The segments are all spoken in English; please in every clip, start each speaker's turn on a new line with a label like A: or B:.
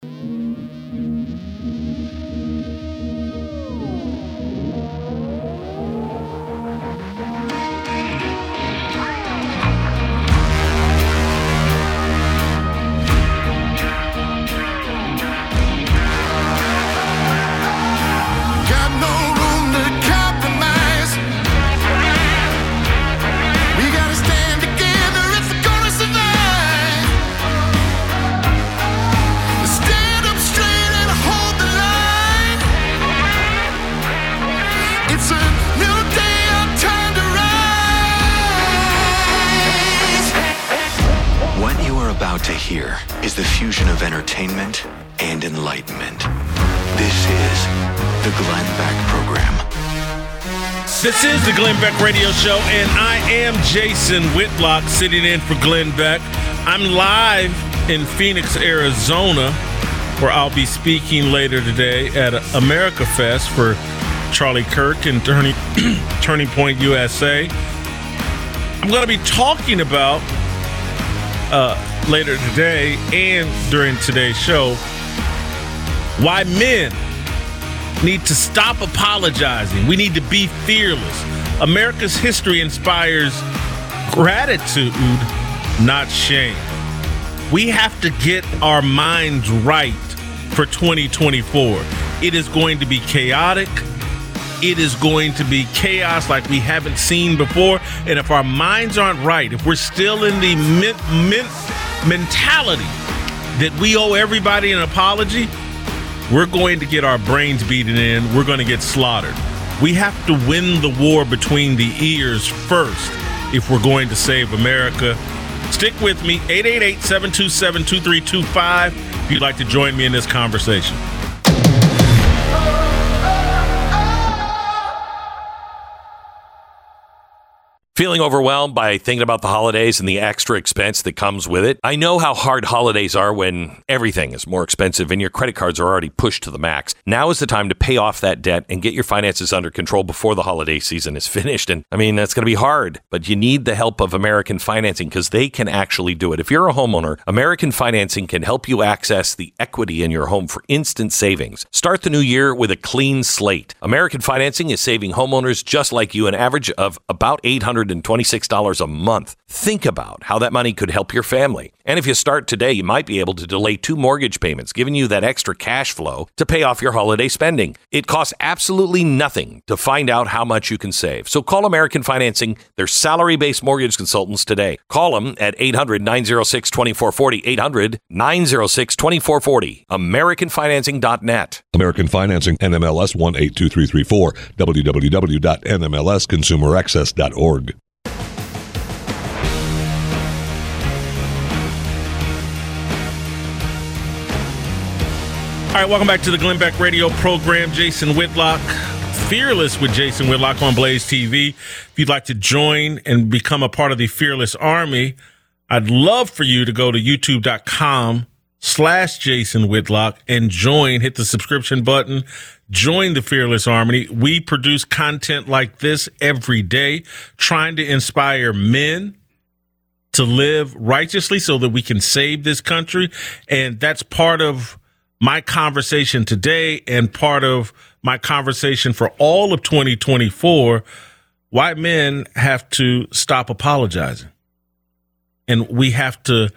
A: Got
B: This is the Glenn Beck Program.
C: This is the Glenn Beck Radio Show, and I am Jason Whitlock sitting in for Glenn Beck. I'm live in Phoenix, Arizona, where I'll be speaking later today at America Fest for Charlie Kirk and Turning, Turning Point USA. I'm going to be talking about uh, later today and during today's show why men need to stop apologizing. We need to be fearless. America's history inspires gratitude, not shame. We have to get our minds right for 2024. It is going to be chaotic. It is going to be chaos like we haven't seen before. And if our minds aren't right, if we're still in the men- men- mentality that we owe everybody an apology, we're going to get our brains beaten in. We're going to get slaughtered. We have to win the war between the ears first if we're going to save America. Stick with me, 888 727 2325, if you'd like to join me in this conversation.
D: Feeling overwhelmed by thinking about the holidays and the extra expense that comes with it? I know how hard holidays are when everything is more expensive and your credit cards are already pushed to the max. Now is the time to pay off that debt and get your finances under control before the holiday season is finished. And I mean, that's going to be hard, but you need the help of American Financing because they can actually do it. If you're a homeowner, American Financing can help you access the equity in your home for instant savings. Start the new year with a clean slate. American Financing is saving homeowners just like you an average of about $826 a month. Think about how that money could help your family. And if you start today, you might be able to delay two mortgage payments, giving you that extra cash flow to pay off your holiday spending. It costs absolutely nothing to find out how much you can save. So call American Financing, their salary based mortgage consultants today. Call them at 800 906 2440. 800 906 2440. AmericanFinancing.net.
E: American Financing, NMLS 182334, www.nmlsconsumeraccess.org.
C: All right, welcome back to the Glenn Beck Radio program. Jason Whitlock, Fearless with Jason Whitlock on Blaze TV. If you'd like to join and become a part of the Fearless Army, I'd love for you to go to youtube.com slash Jason Whitlock and join, hit the subscription button, join the Fearless Army. We produce content like this every day, trying to inspire men to live righteously so that we can save this country. And that's part of my conversation today and part of my conversation for all of 2024. White men have to stop apologizing. And we have to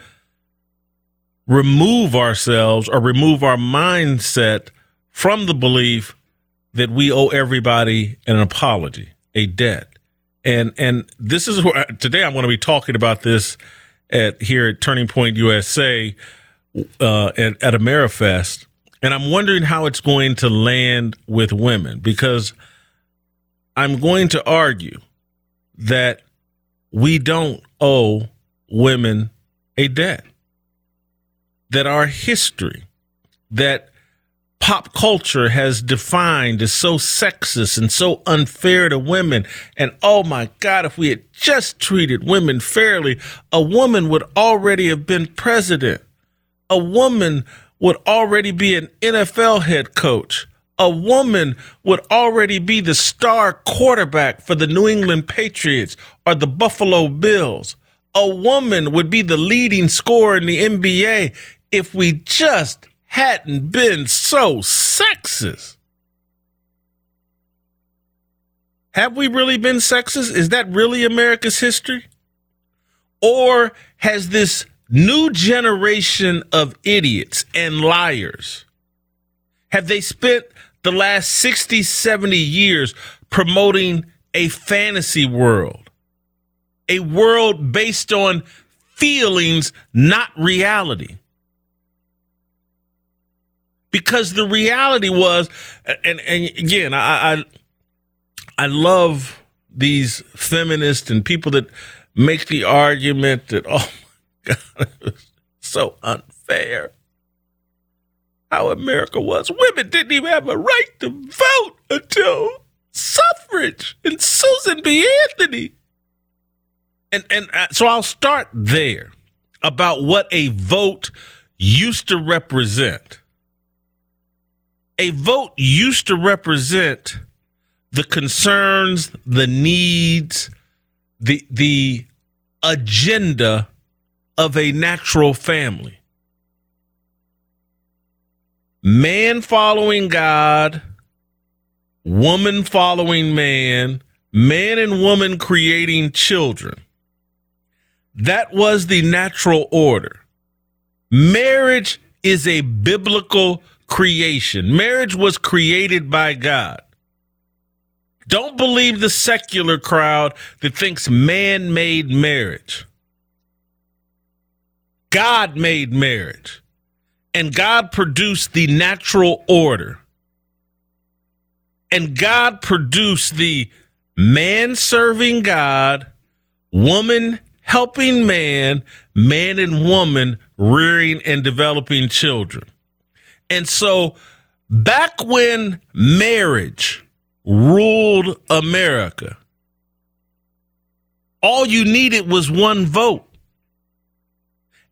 C: remove ourselves or remove our mindset from the belief that we owe everybody an apology, a debt. And and this is where today I'm going to be talking about this at here at Turning Point USA uh, at, at Amerifest, and I'm wondering how it's going to land with women because I'm going to argue that we don't owe women a debt. That our history that pop culture has defined as so sexist and so unfair to women. And oh my God, if we had just treated women fairly, a woman would already have been president. A woman would already be an NFL head coach. A woman would already be the star quarterback for the New England Patriots or the Buffalo Bills. A woman would be the leading scorer in the NBA if we just hadn't been so sexist. Have we really been sexist? Is that really America's history? Or has this new generation of idiots and liars. Have they spent the last 60 70 years promoting a fantasy world? A world based on feelings not reality. Because the reality was, and, and again, I, I, I love these feminists and people that make the argument that, oh God, so unfair how America was. Women didn't even have a right to vote until suffrage and Susan B. Anthony. And, and so I'll start there about what a vote used to represent a vote used to represent the concerns, the needs, the the agenda of a natural family. Man following God, woman following man, man and woman creating children. That was the natural order. Marriage is a biblical creation. Marriage was created by God. Don't believe the secular crowd that thinks man made marriage. God made marriage. And God produced the natural order. And God produced the man serving God, woman helping man, man and woman rearing and developing children. And so back when marriage ruled America, all you needed was one vote.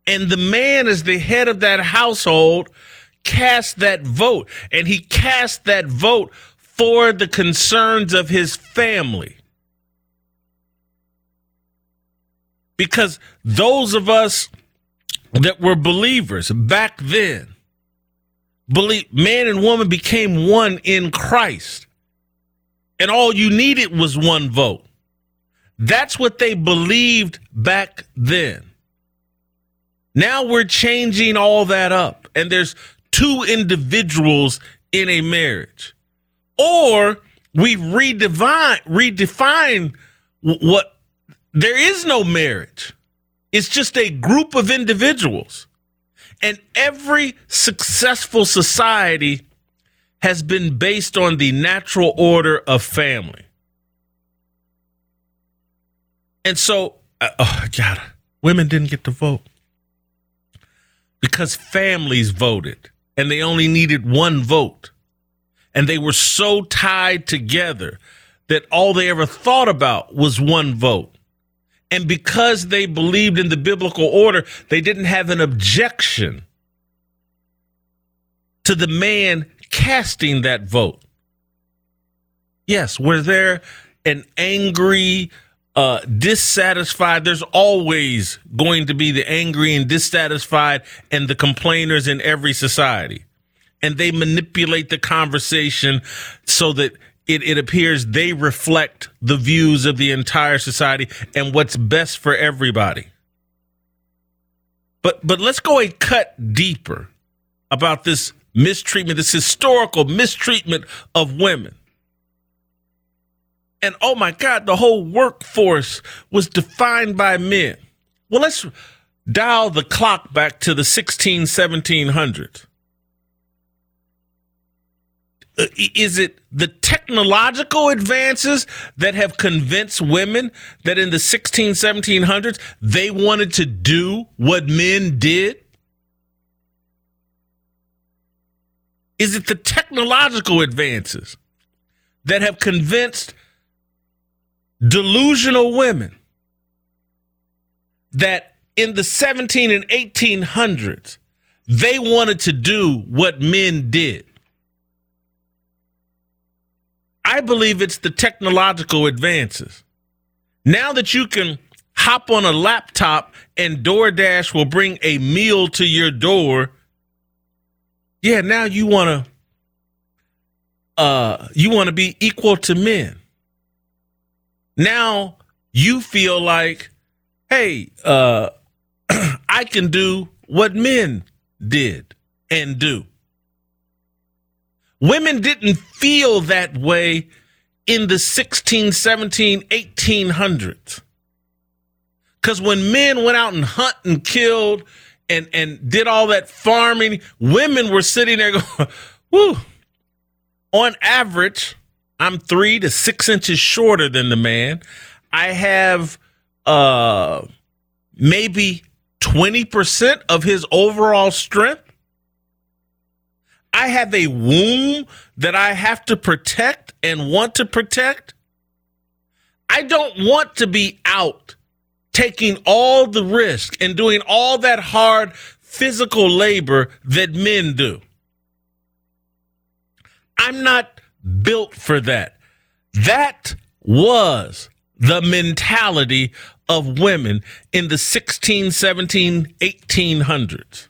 C: And the man, as the head of that household, cast that vote. And he cast that vote for the concerns of his family. Because those of us that were believers back then, believe man and woman became one in Christ. And all you needed was one vote. That's what they believed back then. Now we're changing all that up, and there's two individuals in a marriage. Or we redefine redefine what there is no marriage. It's just a group of individuals. And every successful society has been based on the natural order of family. And so, uh, oh God, women didn't get to vote because families voted and they only needed one vote. And they were so tied together that all they ever thought about was one vote. And because they believed in the biblical order, they didn't have an objection to the man casting that vote. Yes, were there an angry, uh, dissatisfied? There's always going to be the angry and dissatisfied and the complainers in every society. And they manipulate the conversation so that it, it appears they reflect the views of the entire society and what's best for everybody. But but let's go a cut deeper about this mistreatment, this historical mistreatment of women. And oh my God, the whole workforce was defined by men. Well, let's dial the clock back to the 16, 1700s. Uh, is it the technological advances that have convinced women that in the 16 1700s they wanted to do what men did Is it the technological advances that have convinced delusional women that in the 17 and 1800s they wanted to do what men did? I believe it's the technological advances. Now that you can hop on a laptop and DoorDash will bring a meal to your door, yeah, now you want to uh you want to be equal to men. Now you feel like, hey, uh I can do what men did and do. Women didn't feel that way in the 16, 17, 1800s. Because when men went out and hunt and killed and, and did all that farming, women were sitting there going, whoo. On average, I'm three to six inches shorter than the man. I have uh, maybe 20% of his overall strength. I have a womb that I have to protect and want to protect. I don't want to be out taking all the risk and doing all that hard physical labor that men do. I'm not built for that. That was the mentality of women in the 16, 17, 1800s.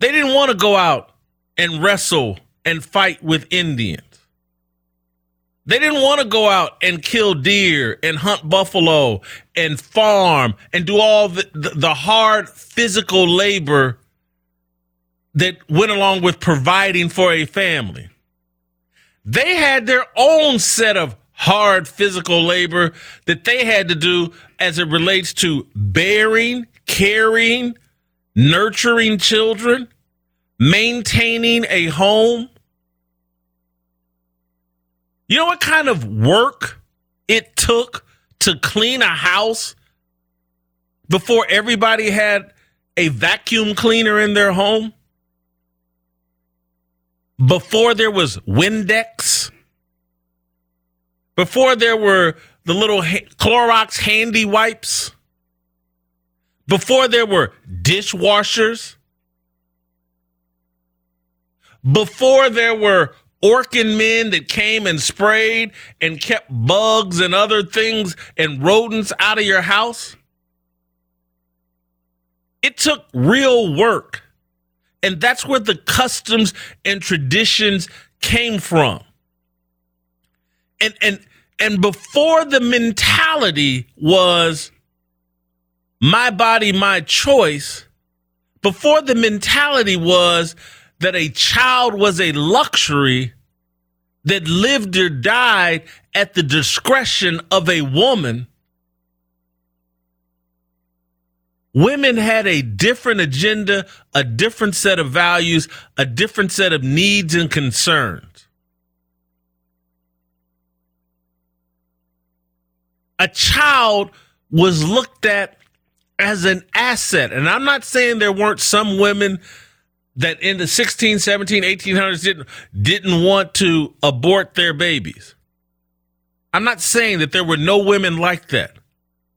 C: They didn't want to go out and wrestle and fight with Indians. They didn't want to go out and kill deer and hunt buffalo and farm and do all the, the, the, hard physical labor that went along with providing for a family. They had their own set of hard physical labor that they had to do as it relates to bearing, carrying, nurturing children, maintaining a home. You know what kind of work it took to clean a house before everybody had a vacuum cleaner in their home? Before there was Windex? Before there were the little Clorox handy wipes? Before there were dishwashers? before there were Orkin men that came and sprayed and kept bugs and other things and rodents out of your house. It took real work. And that's where the customs and traditions came from. And and and before the mentality was my body, my choice, before the mentality was that a child was a luxury that lived or died at the discretion of a woman, women had a different agenda, a different set of values, a different set of needs and concerns. A child was looked at as an asset. And I'm not saying there weren't some women that in the 16, 17, 1800s didn't, didn't want to abort their babies. I'm not saying that there were no women like that,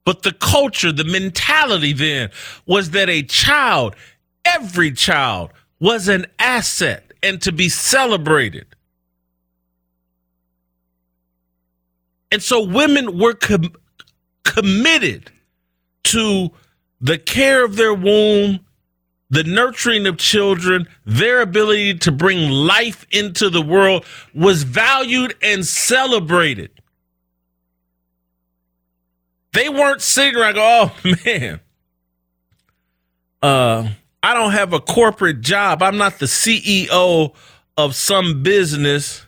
C: but the culture, the mentality then was that a child, every child, was an asset and to be celebrated. And so women were com- committed to the care of their womb, the nurturing of children, their ability to bring life into the world was valued and celebrated. They weren't sitting around go, oh man, uh, I don't have a corporate job. I'm not the CEO of some business.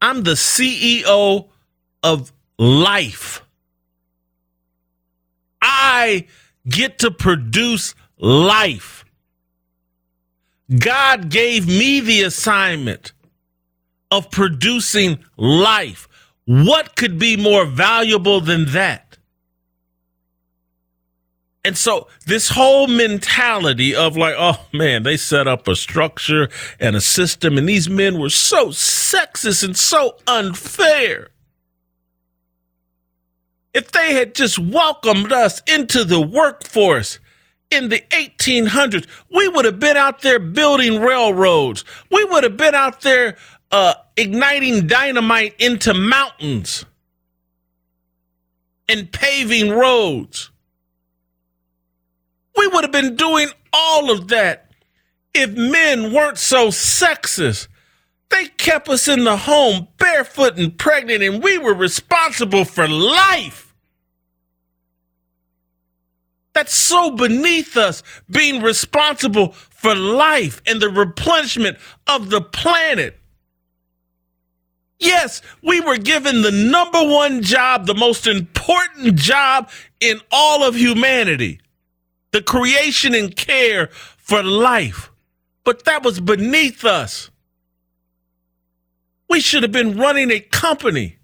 C: I'm the CEO of life. I get to produce life. God gave me the assignment of producing life. What could be more valuable than that? And so this whole mentality of like, oh man, they set up a structure and a system, and these men were so sexist and so unfair. If they had just welcomed us into the workforce in the 1800s, we would have been out there building railroads. We would have been out there uh, igniting dynamite into mountains and paving roads. We would have been doing all of that if men weren't so sexist. They kept us in the home barefoot and pregnant, and we were responsible for life. That's so beneath us being responsible for life and the replenishment of the planet. Yes, we were given the number one job, the most important job in all of humanity the creation and care for life. But that was beneath us. We should have been running a company.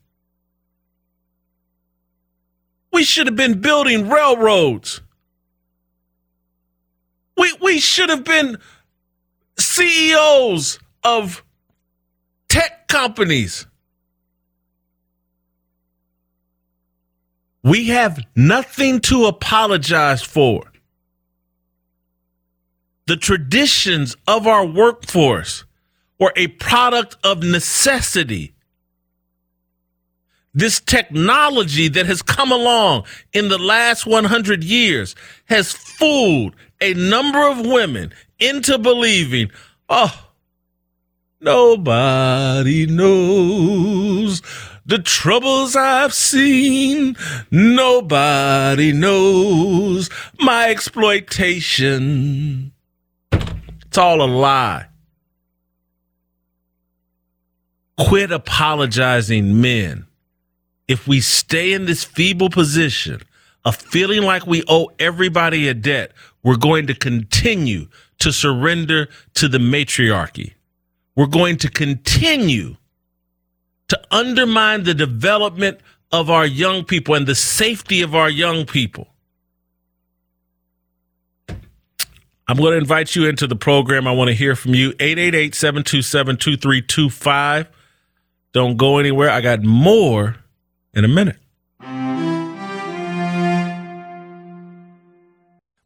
C: We should have been building railroads. We, we should have been CEOs of companies. We have nothing to apologize for. The traditions of our workforce were a product of necessity. This technology that has come along in the last 100 years has fooled a number of women into believing, oh, nobody knows the troubles I've seen. Nobody knows my exploitation. It's all a lie. Quit apologizing, men. If we stay in this feeble position of feeling like we owe everybody a debt, we're going to continue to surrender to the matriarchy. We're going to continue to undermine the development of our young people and the safety of our young people. I'm going to invite you into the program. I want to hear from you. 888 727 2325. Don't go anywhere. I got more in a minute.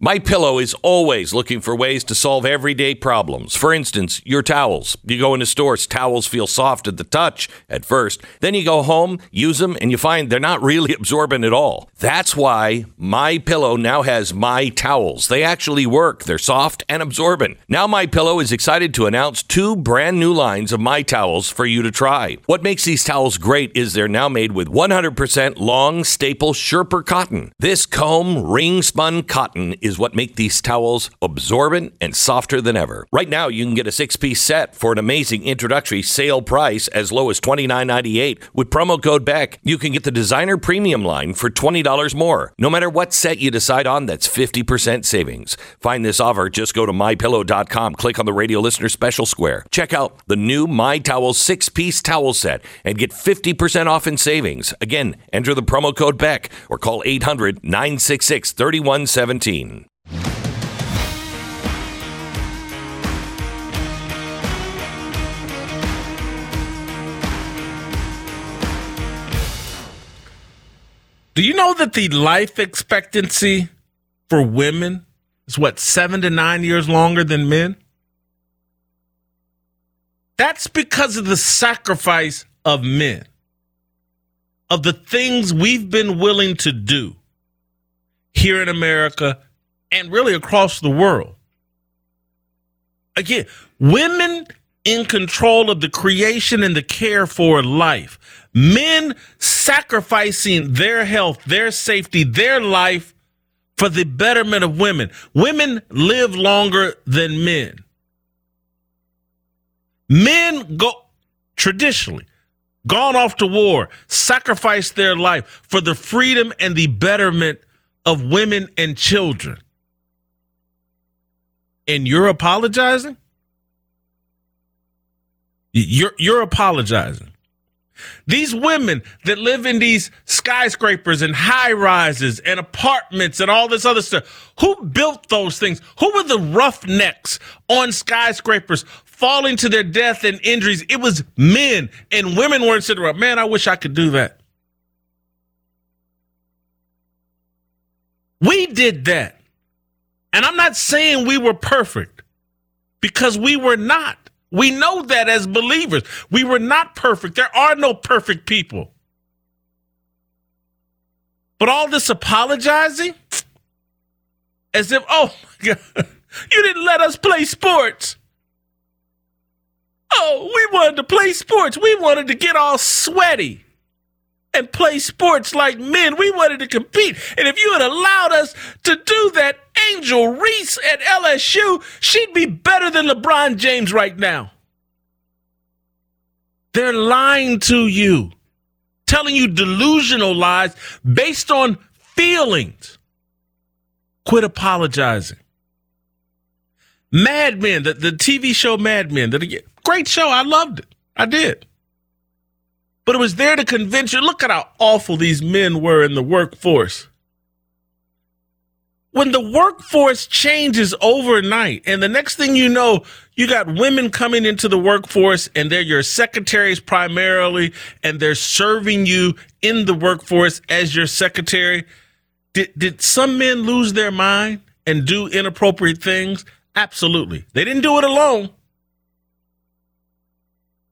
D: My Pillow is always looking for ways to solve everyday problems. For instance, your towels. You go into stores, towels feel soft at the touch at first. Then you go home, use them, and you find they're not really absorbent at all. That's why My Pillow now has My Towels. They actually work. They're soft and absorbent. Now My Pillow is excited to announce two brand new lines of My Towels for you to try. What makes these towels great is they're now made with 100% long staple Sherper cotton. This comb ring spun cotton what make these towels absorbent and softer than ever. Right now, you can get a six-piece set for an amazing introductory sale price as low as $29.98. With promo code BECK, you can get the designer premium line for $20 more. No matter what set you decide on, that's 50% savings. Find this offer, just go to mypillow.com, click on the radio listener special square. Check out the new My Towel six-piece towel set and get 50% off in savings. Again, enter the promo code BECK or call 800-966-3117.
C: Do you know that the life expectancy for women is what, seven to nine years longer than men? That's because of the sacrifice of men, of the things we've been willing to do here in America and really across the world. Again, women in control of the creation and the care for life. Men sacrificing their health, their safety, their life for the betterment of women. Women live longer than men. Men go traditionally gone off to war, sacrificed their life for the freedom and the betterment of women and children. And you're apologizing? You're you're apologizing. These women that live in these skyscrapers and high rises and apartments and all this other stuff, who built those things? Who were the roughnecks on skyscrapers falling to their death and injuries? It was men and women weren't sitting around. Man, I wish I could do that. We did that. And I'm not saying we were perfect because we were not. We know that as believers. We were not perfect. There are no perfect people. But all this apologizing, as if, oh my God, you didn't let us play sports. Oh, we wanted to play sports. We wanted to get all sweaty and play sports like men. We wanted to compete. And if you had allowed us to do that, Angel Reese at LSU, she'd be better than LeBron James right now. They're lying to you, telling you delusional lies based on feelings. Quit apologizing. Mad Men, the, the TV show Mad Men, that great show. I loved it. I did. But it was there to convince you. Look at how awful these men were in the workforce. When the workforce changes overnight, and the next thing you know, you got women coming into the workforce and they're your secretaries primarily, and they're serving you in the workforce as your secretary. Did, did some men lose their mind and do inappropriate things? Absolutely. They didn't do it alone.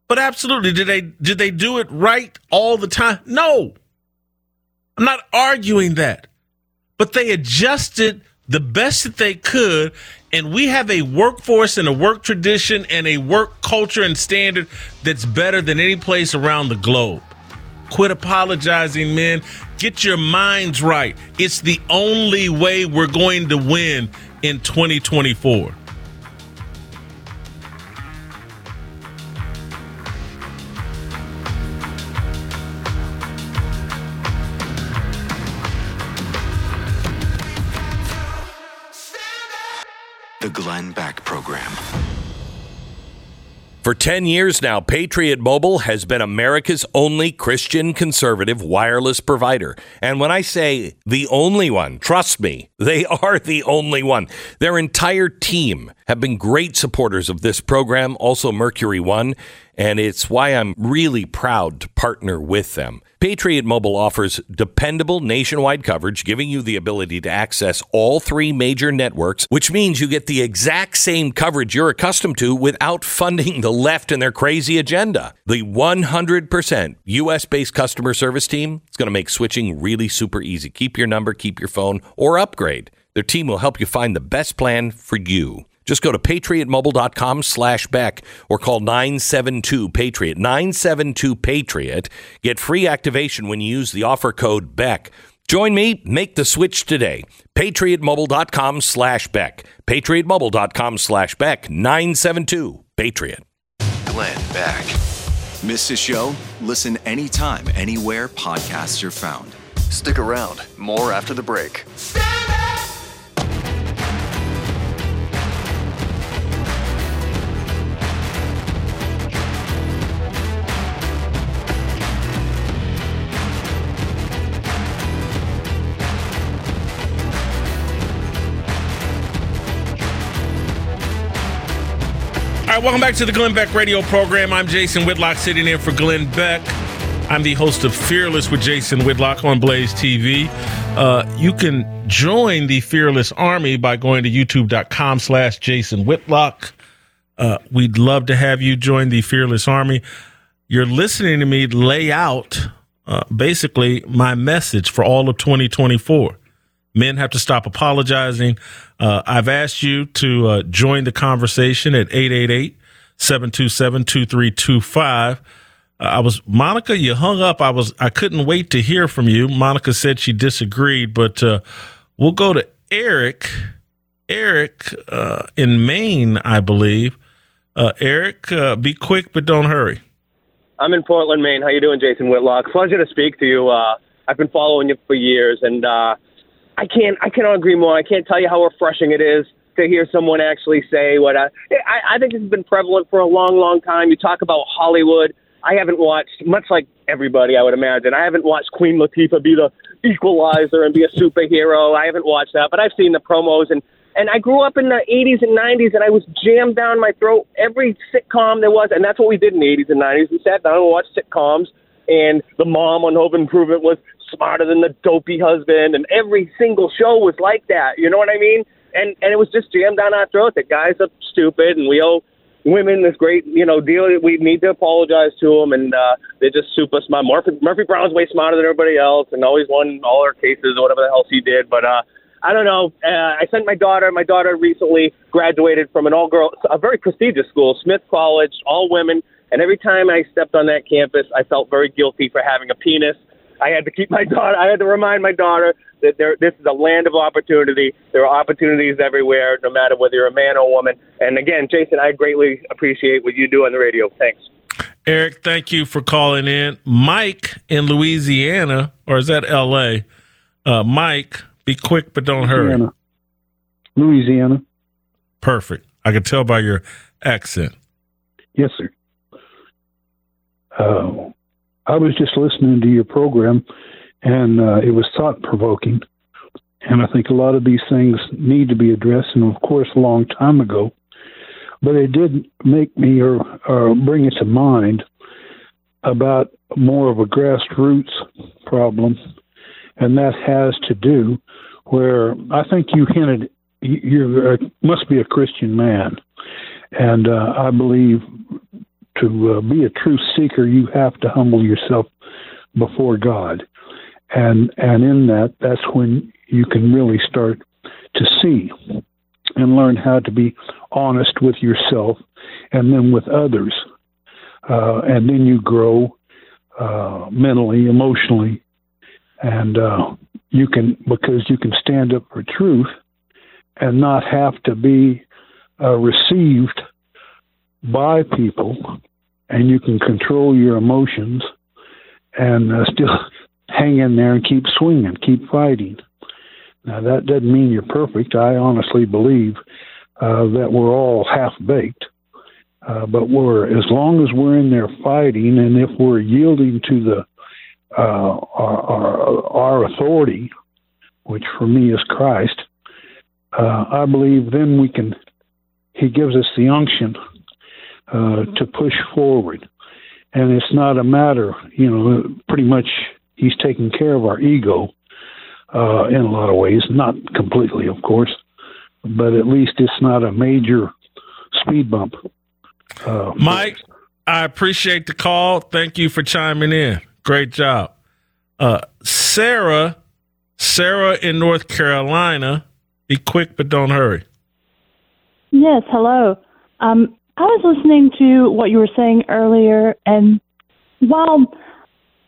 C: But absolutely, did they did they do it right all the time? No. I'm not arguing that. But they adjusted the best that they could and we have a workforce and a work tradition and a work culture and standard that's better than any place around the globe. Quit apologizing, men. Get your minds right. It's the only way we're going to win in 2024.
B: Beck Program.
D: For 10 years now, Patriot Mobile has been America's only Christian conservative wireless provider. And when I say the only one, trust me, they are the only one. Their entire team have been great supporters of this program, also Mercury One, and it's why I'm really proud to partner with them. Patriot Mobile offers dependable nationwide coverage, giving you the ability to access all three major networks, which means you get the exact same coverage you're accustomed to without funding the left and their crazy agenda. The 100% US based customer service team is going to make switching really super easy. Keep your number, keep your phone, or upgrade. Their team will help you find the best plan for you. Just go to patriotmobile.com slash Beck or call 972 Patriot. 972 Patriot. Get free activation when you use the offer code Beck. Join me, make the switch today. Patriotmobile.com slash Beck. Patriotmobile.com slash Beck. 972 Patriot.
F: Glenn Beck. Miss a show? Listen anytime, anywhere podcasts are found.
G: Stick around. More after the break.
C: All right, welcome back to the Glenn Beck radio program. I'm Jason Whitlock sitting in for Glenn Beck. I'm the host of Fearless with Jason Whitlock on Blaze TV. Uh, you can join the Fearless Army by going to youtube.com slash Jason Whitlock. Uh, we'd love to have you join the Fearless Army. You're listening to me lay out uh, basically my message for all of 2024. Men have to stop apologizing. Uh, I've asked you to uh, join the conversation at 888 727 2325. I was Monica. You hung up. I was. I couldn't wait to hear from you. Monica said she disagreed, but uh, we'll go to Eric. Eric uh, in Maine, I believe. Uh, Eric, uh, be quick, but don't hurry.
H: I'm in Portland, Maine. How you doing, Jason Whitlock? Pleasure to speak to you. Uh, I've been following you for years, and uh, I can't I cannot agree more. I can't tell you how refreshing it is to hear someone actually say what I I, I think this has been prevalent for a long, long time. You talk about Hollywood. I haven't watched much like everybody. I would imagine I haven't watched Queen Latifah be the equalizer and be a superhero. I haven't watched that, but I've seen the promos and and I grew up in the 80s and 90s, and I was jammed down my throat every sitcom there was, and that's what we did in the 80s and 90s. We sat down and watched sitcoms, and the mom on Home Improvement was smarter than the dopey husband, and every single show was like that. You know what I mean? And and it was just jammed down our throat that guys are stupid, and we owe women this great, you know, deal. that We need to apologize to them, and uh, they're just super smart. Murphy, Murphy Brown's way smarter than everybody else, and always won all our cases or whatever the hell she did. But uh, I don't know. Uh, I sent my daughter. My daughter recently graduated from an all-girl, a very prestigious school, Smith College, all women. And every time I stepped on that campus, I felt very guilty for having a penis. I had to keep my daughter. I had to remind my daughter that there, this is a land of opportunity. There are opportunities everywhere, no matter whether you're a man or a woman. And again, Jason, I greatly appreciate what you do on the radio. Thanks.
C: Eric, thank you for calling in. Mike in Louisiana, or is that L.A.? Uh, Mike, be quick, but don't hurry.
I: Louisiana. Louisiana.
C: Perfect. I can tell by your accent.
I: Yes, sir. Uh, I was just listening to your program, and uh, it was thought provoking. And I think a lot of these things need to be addressed, and of course, a long time ago. But it did make me or, or bring it to mind about more of a grassroots problem, and that has to do where I think you hinted you uh, must be a Christian man, and uh, I believe to uh, be a true seeker, you have to humble yourself before God, and and in that, that's when you can really start to see and learn how to be honest with yourself, and then with others, uh, and then you grow uh, mentally, emotionally, and uh, you can because you can stand up for truth and not have to be uh, received by people, and you can control your emotions and uh, still hang in there and keep swinging, keep fighting. Now, that doesn't mean you're perfect. I honestly believe uh, that we're all half baked. Uh, but we're as long as we're in there fighting, and if we're yielding to the uh, our, our, our authority, which for me is Christ, uh, I believe then we can. He gives us the unction uh, to push forward, and it's not a matter, you know, pretty much He's taking care of our ego uh, in a lot of ways, not completely, of course, but at least it's not a major speed bump. Uh,
C: Mike, I appreciate the call. Thank you for chiming in. Great job. Uh, Sarah, Sarah in North Carolina. Be quick, but don't hurry.
J: Yes, hello. Um, I was listening to what you were saying earlier, and while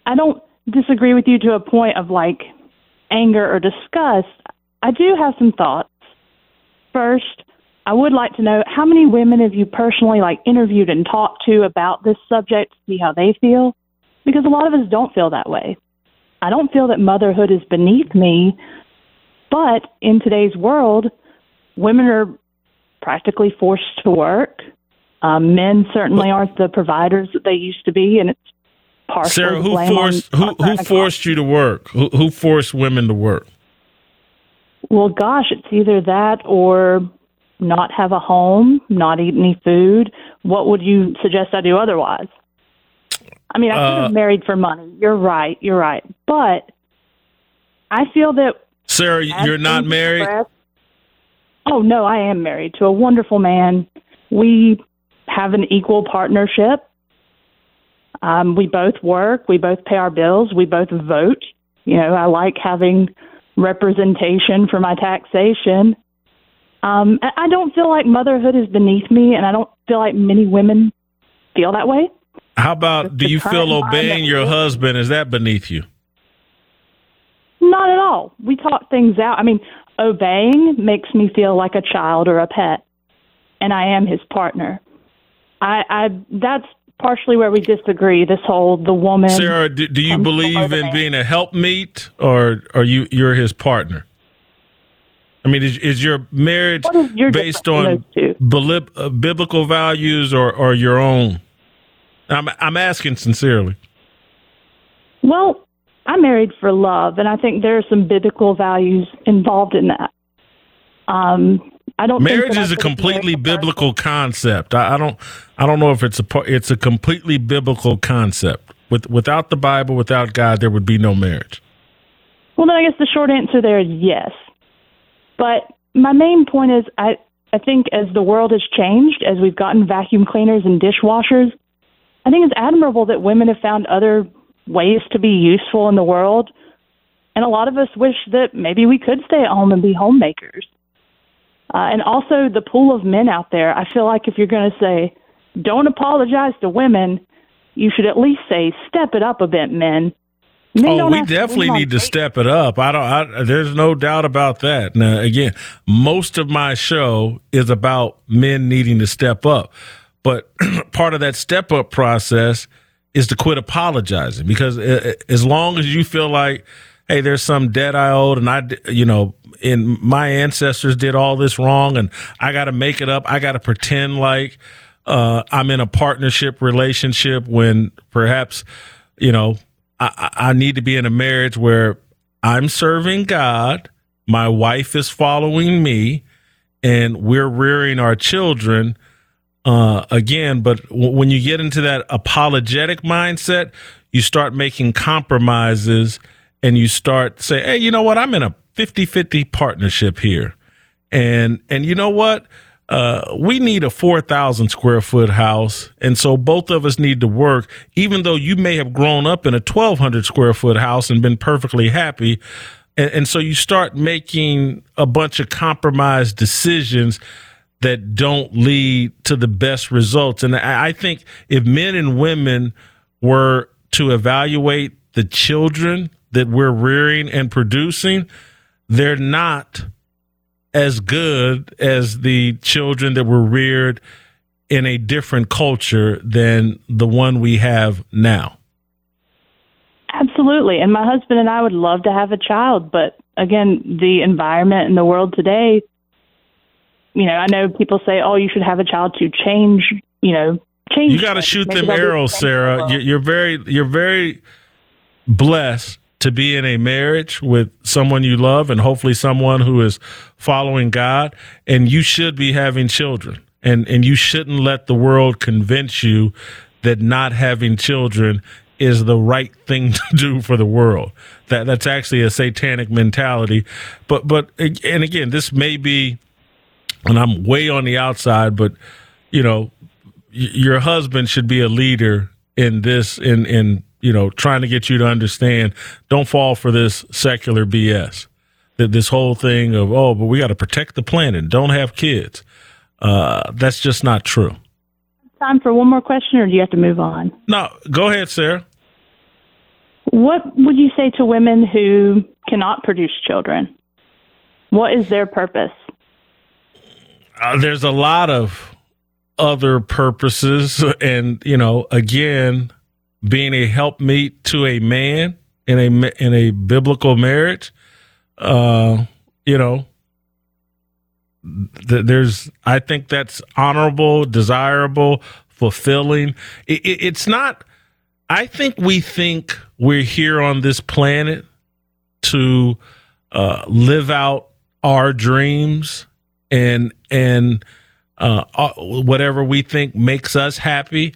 J: I don't disagree with you to a point of like anger or disgust, I do have some thoughts. First, I would like to know how many women have you personally like interviewed and talked to about this subject to see how they feel? Because a lot of us don't feel that way. I don't feel that motherhood is beneath me, but in today's world, women are practically forced to work. Um, men certainly aren't the providers that they used to be, and it's partially
C: Sarah, who
J: blame
C: forced
J: on
C: who who forced you to work? Who who forced women to work?
J: Well, gosh, it's either that or not have a home, not eat any food. What would you suggest I do otherwise? I mean, I could
C: Uh,
J: have married for money. You're right. You're right. But I feel that.
C: Sarah, you're not married.
J: Oh no, I am married to a wonderful man. We have an equal partnership. Um, we both work. We both pay our bills. We both vote. You know, I like having representation for my taxation. Um, I don't feel like motherhood is beneath me, and I don't feel like many women feel that way.
C: How about do you feel obeying your husband is that beneath you?
J: Not at all. We talk things out. I mean, obeying makes me feel like a child or a pet, and I am his partner. I, I that's partially where we disagree. This whole the woman.
C: Sarah, do, do you believe in being a helpmeet or are you you're his partner? I mean, is, is your marriage
J: is your
C: based on bilib- uh, biblical values or, or your own? I'm I'm asking sincerely.
J: Well, I'm married for love, and I think there are some biblical values involved in that. Um, I don't.
C: Marriage is a completely biblical concept. I, I don't I don't know if it's a it's a completely biblical concept. With without the Bible, without God, there would be no marriage.
J: Well, then I guess the short answer there is yes. But my main point is I I think as the world has changed, as we've gotten vacuum cleaners and dishwashers, I think it's admirable that women have found other ways to be useful in the world. And a lot of us wish that maybe we could stay at home and be homemakers. Uh, and also the pool of men out there. I feel like if you're going to say, don't apologize to women, you should at least say, step it up a bit, men. Men
C: oh, we
J: have to
C: definitely need to step it up. I don't. I, there's no doubt about that. Now, again, most of my show is about men needing to step up, but part of that step up process is to quit apologizing because uh, as long as you feel like, hey, there's some debt I owed, and I, you know, and my ancestors did all this wrong, and I got to make it up. I got to pretend like uh, I'm in a partnership relationship when perhaps, you know, I, I need to be in a marriage where I'm serving God, my wife is following me, and we're rearing our children. Uh, again, but w- when you get into that apologetic mindset, you start making compromises and you start say, Hey, you know what? I'm in a 50 50 partnership here. And, and you know what? Uh, we need a 4,000 square foot house. And so both of us need to work, even though you may have grown up in a 1,200 square foot house and been perfectly happy. And, and so you start making a bunch of compromised decisions that don't lead to the best results. And I, I think if men and women were to evaluate the children that we're rearing and producing, they're not as good as the children that were reared in a different culture than the one we have now.
J: Absolutely. And my husband and I would love to have a child, but again, the environment in the world today, you know, I know people say, "Oh, you should have a child to change," you know, change.
C: You got to shoot them arrows, Sarah.
J: well.
C: You- You're very, you're very blessed to be in a marriage with someone you love, and hopefully someone who is following God. And you should be having children, and and you shouldn't let the world convince you that not having children is the right thing to do for the world. That that's actually a satanic mentality. But but and again, this may be, and I'm way on the outside, but you know, your husband should be a leader in this in in you know trying to get you to understand don't fall for this secular bs that this whole thing of oh but we got to protect the planet don't have kids uh that's just not true
J: Time for one more question, or do you have to move on?
C: no go ahead sarah
J: What would you say to women who cannot produce children? What is their purpose?
C: uh, there's a lot of other purposes and you know again being a helpmeet to a man in a in a biblical marriage uh you know th- there's i think that's honorable desirable fulfilling it, it, it's not i think we think we're here on this planet to uh, live out our dreams and and uh, uh, whatever we think makes us happy.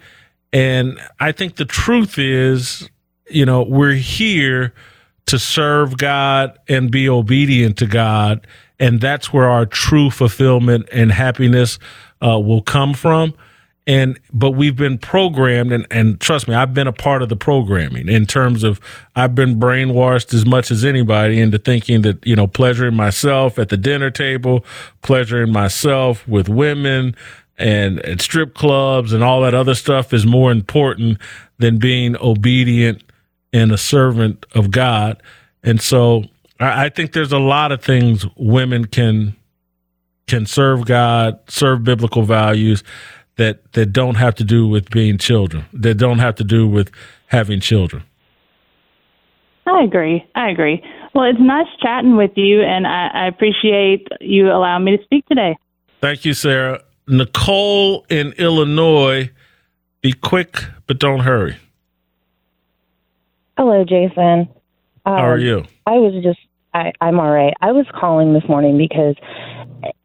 C: And I think the truth is, you know, we're here to serve God and be obedient to God, and that's where our true fulfillment and happiness uh, will come from. And but we've been programmed, and, and trust me, I've been a part of the programming in terms of I've been brainwashed as much as anybody into thinking that you know pleasuring myself at the dinner table, pleasuring myself with women and at strip clubs and all that other stuff is more important than being obedient and a servant of God. And so I, I think there's a lot of things women can can serve God, serve biblical values that that don't have to do with being children, that don't have to do with having children.
J: I agree. I agree. Well, it's nice chatting with you, and I, I appreciate you allowing me to speak today.
C: Thank you, Sarah. Nicole in Illinois. Be quick, but don't hurry.
K: Hello, Jason. Um,
C: How are you?
K: I was just, I, I'm all right. I was calling this morning because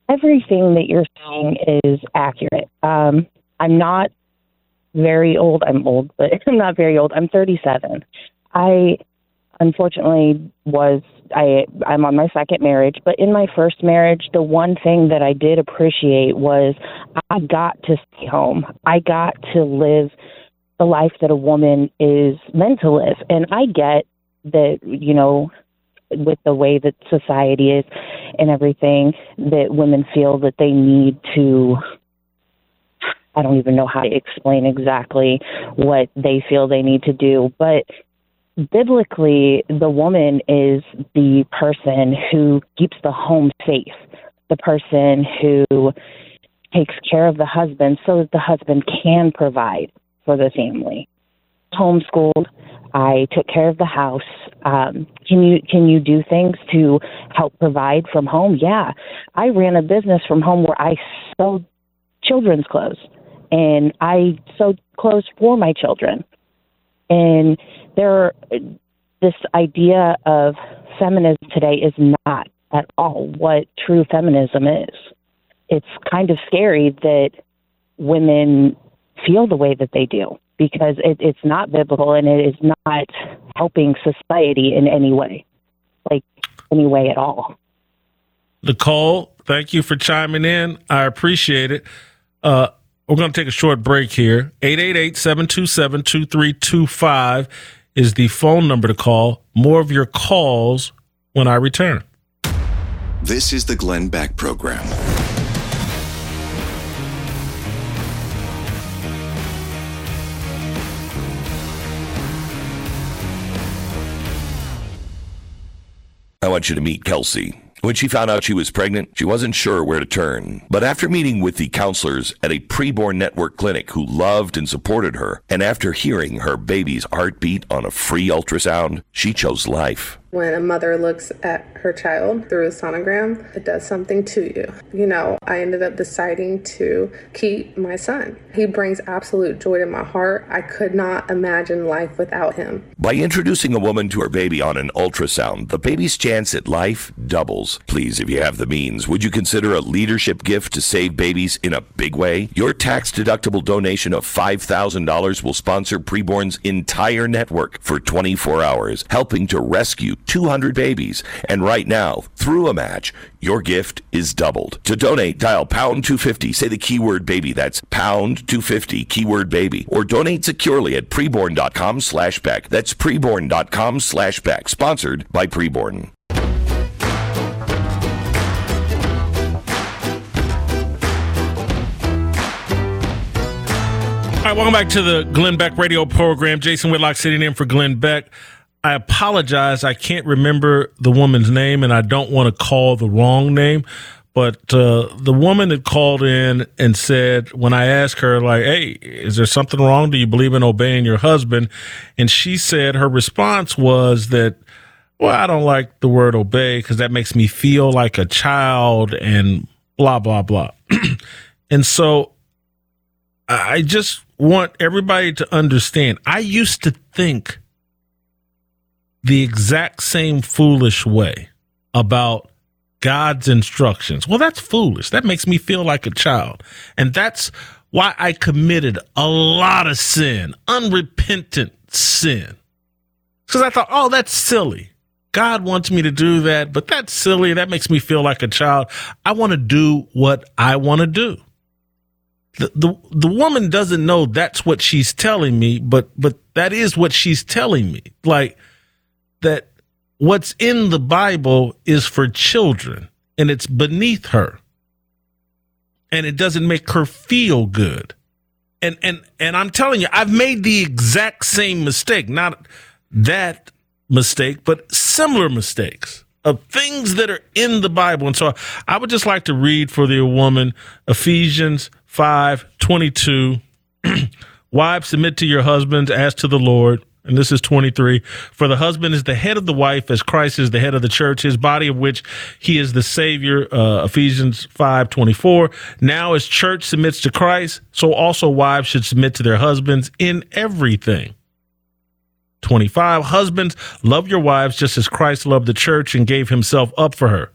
K: everything that you're saying is accurate. Um, I'm not very old. I'm old, but I'm not very old. I'm 37. I unfortunately was I I'm on my second marriage, but in my first marriage, the one thing that I did appreciate was I got to stay home. I got to live the life that a woman is meant to live. And I get that, you know, with the way that society is and everything, that women feel that they need to I don't even know how to explain exactly what they feel they need to do, but biblically, the woman is the person who keeps the home safe, the person who takes care of the husband so that the husband can provide for the family. Homeschooled, I took care of the house. Um, can you can you do things to help provide from home? Yeah, I ran a business from home where I sold children's clothes, and I sewed clothes for my children. And there, this idea of feminism today is not at all what true feminism is. It's kind of scary that women feel the way that they do because it, it's not biblical and it is not helping society in any way, like any way at all.
C: Nicole, thank you for chiming in. I appreciate it. Uh, we're going to take a short break here. 888 727 2325 is the phone number to call. More of your calls when I return.
F: This is the Glenn Beck Program.
D: I want you to meet Kelsey. When she found out she was pregnant, she wasn't sure where to turn. But after meeting with the counselors at a preborn network clinic who loved and supported her, and after hearing her baby's heartbeat on a free ultrasound, she chose life.
L: When a mother looks at her child through a sonogram, it does something to you. You know, I ended up deciding to keep my son. He brings absolute joy to my heart. I could not imagine life without him.
D: By introducing a woman to her baby on an ultrasound, the baby's chance at life doubles. Please, if you have the means, would you consider a leadership gift to save babies in a big way? Your tax deductible donation of $5,000 will sponsor Preborn's entire network for 24 hours, helping to rescue 200 babies. And right now, through a match, your gift is doubled. To donate, dial pound 250, say the keyword baby. That's pound 250, keyword baby. Or donate securely at preborn.com slash beck. That's preborn.com slash beck. Sponsored by Preborn.
C: All right, welcome back to the Glenn Beck radio program. Jason Whitlock sitting in for Glenn Beck. I apologize. I can't remember the woman's name and I don't want to call the wrong name. But uh, the woman that called in and said, when I asked her, like, hey, is there something wrong? Do you believe in obeying your husband? And she said her response was that, well, I don't like the word obey because that makes me feel like a child and blah, blah, blah. and so I just want everybody to understand. I used to think the exact same foolish way about God's instructions. Well, that's foolish. That makes me feel like a child. And that's why I committed a lot of sin, unrepentant sin. Because I thought, oh, that's silly. God wants me to do that, but that's silly. That makes me feel like a child. I want to do what I want to do the, the the woman doesn't know that's what she's telling me, but but that is what she's telling me. Like that what's in the Bible is for children and it's beneath her. And it doesn't make her feel good. And and and I'm telling you, I've made the exact same mistake, not that mistake, but similar mistakes of things that are in the Bible. And so I would just like to read for the woman Ephesians 5 22. Wives, submit to your husbands as to the Lord. And this is 23. For the husband is the head of the wife, as Christ is the head of the church, his body of which he is the Savior. Uh, Ephesians 5 24. Now, as church submits to Christ, so also wives should submit to their husbands in everything. 25. Husbands, love your wives just as Christ loved the church and gave himself up for her.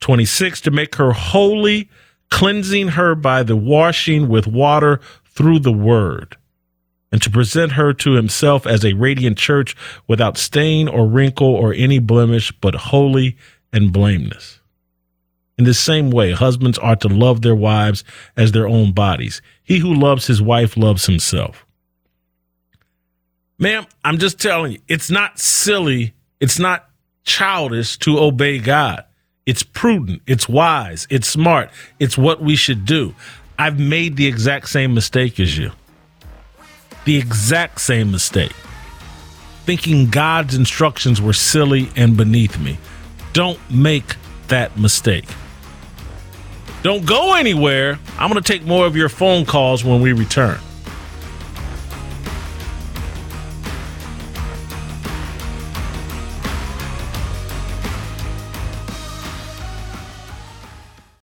C: 26. To make her holy, cleansing her by the washing with water through the word and to present her to himself as a radiant church without stain or wrinkle or any blemish, but holy and blameless. In the same way, husbands are to love their wives as their own bodies. He who loves his wife loves himself. Ma'am, I'm just telling you, it's not silly, it's not childish to obey God. It's prudent, it's wise, it's smart, it's what we should do. I've made the exact same mistake as you the exact same mistake. Thinking God's instructions were silly and beneath me. Don't make that mistake. Don't go anywhere. I'm going to take more of your phone calls when we return.